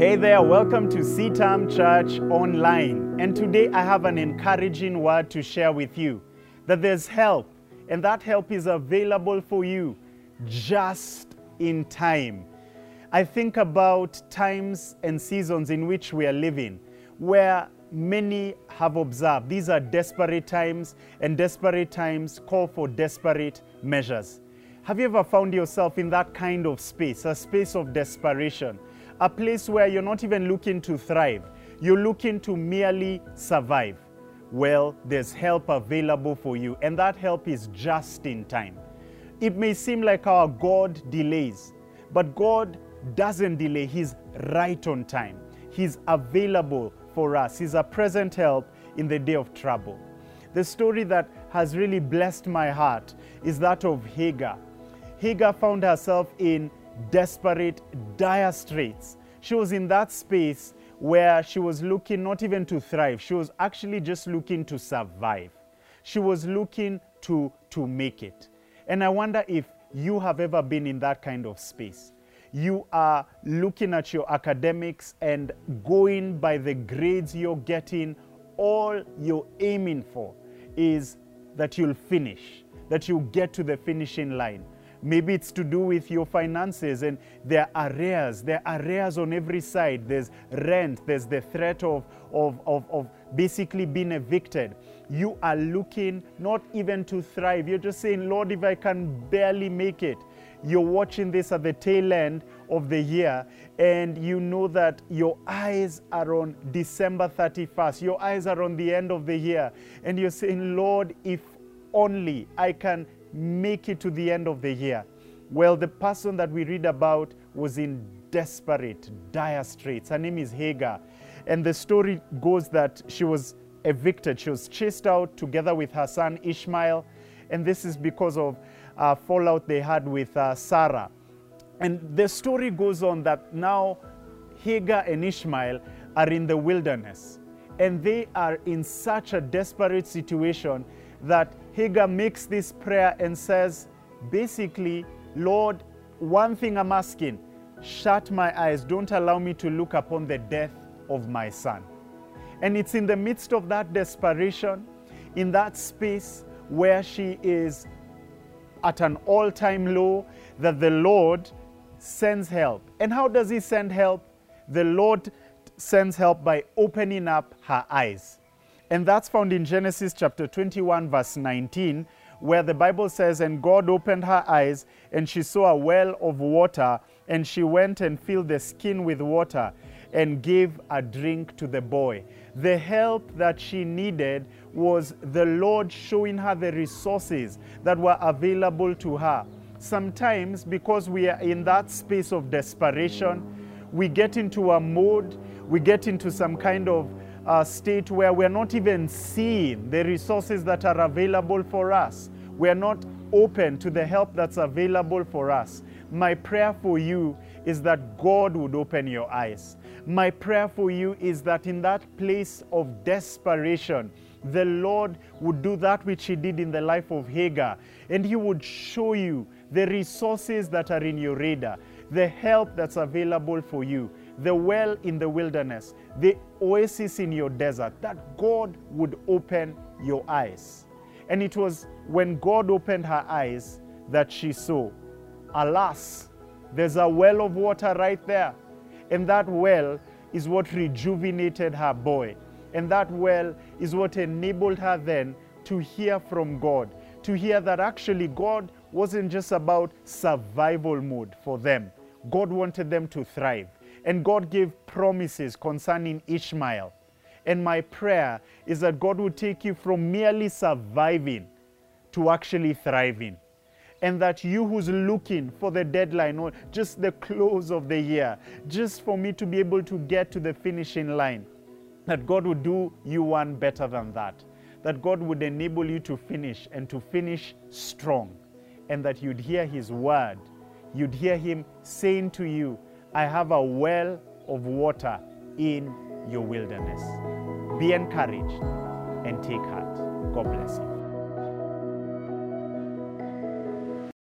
Hey there, welcome to CITAM Church Online. And today I have an encouraging word to share with you that there's help, and that help is available for you just in time. I think about times and seasons in which we are living where many have observed these are desperate times, and desperate times call for desperate measures. Have you ever found yourself in that kind of space, a space of desperation? A place where you're not even looking to thrive, you're looking to merely survive. Well, there's help available for you, and that help is just in time. It may seem like our God delays, but God doesn't delay, He's right on time. He's available for us, He's a present help in the day of trouble. The story that has really blessed my heart is that of Hagar. Hagar found herself in desperate, dire straits. She was in that space where she was looking not even to thrive, she was actually just looking to survive. She was looking to, to make it. And I wonder if you have ever been in that kind of space. You are looking at your academics and going by the grades you're getting, all you're aiming for is that you'll finish, that you'll get to the finishing line. Maybe it's to do with your finances and there are arrears. There are arrears on every side. There's rent, there's the threat of, of, of, of basically being evicted. You are looking not even to thrive. You're just saying, Lord, if I can barely make it. You're watching this at the tail end of the year, and you know that your eyes are on December 31st. Your eyes are on the end of the year, and you're saying, Lord, if only I can make it to the end of the year. Well, the person that we read about was in desperate, dire straits. Her name is Hagar. And the story goes that she was evicted. She was chased out together with her son Ishmael. And this is because of uh, fallout they had with uh, Sarah. And the story goes on that now Hagar and Ishmael are in the wilderness. And they are in such a desperate situation that Hagar makes this prayer and says, basically, Lord, one thing I'm asking, shut my eyes, don't allow me to look upon the death of my son. And it's in the midst of that desperation, in that space where she is at an all time low, that the Lord sends help. And how does He send help? The Lord sends help by opening up her eyes. And that's found in Genesis chapter 21, verse 19, where the Bible says, And God opened her eyes, and she saw a well of water, and she went and filled the skin with water and gave a drink to the boy. The help that she needed was the Lord showing her the resources that were available to her. Sometimes, because we are in that space of desperation, we get into a mode, we get into some kind of uh, state where we're not even seeing the resources that are available for us. We're not open to the help that's available for us. My prayer for you is that God would open your eyes. My prayer for you is that in that place of desperation, the Lord would do that which He did in the life of Hagar, and He would show you the resources that are in your radar, the help that's available for you the well in the wilderness, the oasis in your desert, that God would open your eyes. And it was when God opened her eyes that she saw, alas, there's a well of water right there. And that well is what rejuvenated her boy. And that well is what enabled her then to hear from God, to hear that actually God wasn't just about survival mode for them. God wanted them to thrive. And God gave promises concerning Ishmael. And my prayer is that God will take you from merely surviving to actually thriving. And that you who's looking for the deadline or just the close of the year, just for me to be able to get to the finishing line, that God would do you one better than that. That God would enable you to finish and to finish strong. And that you'd hear His word. You'd hear Him saying to you, I have a well of water in your wilderness. Be encouraged and take heart. God bless you.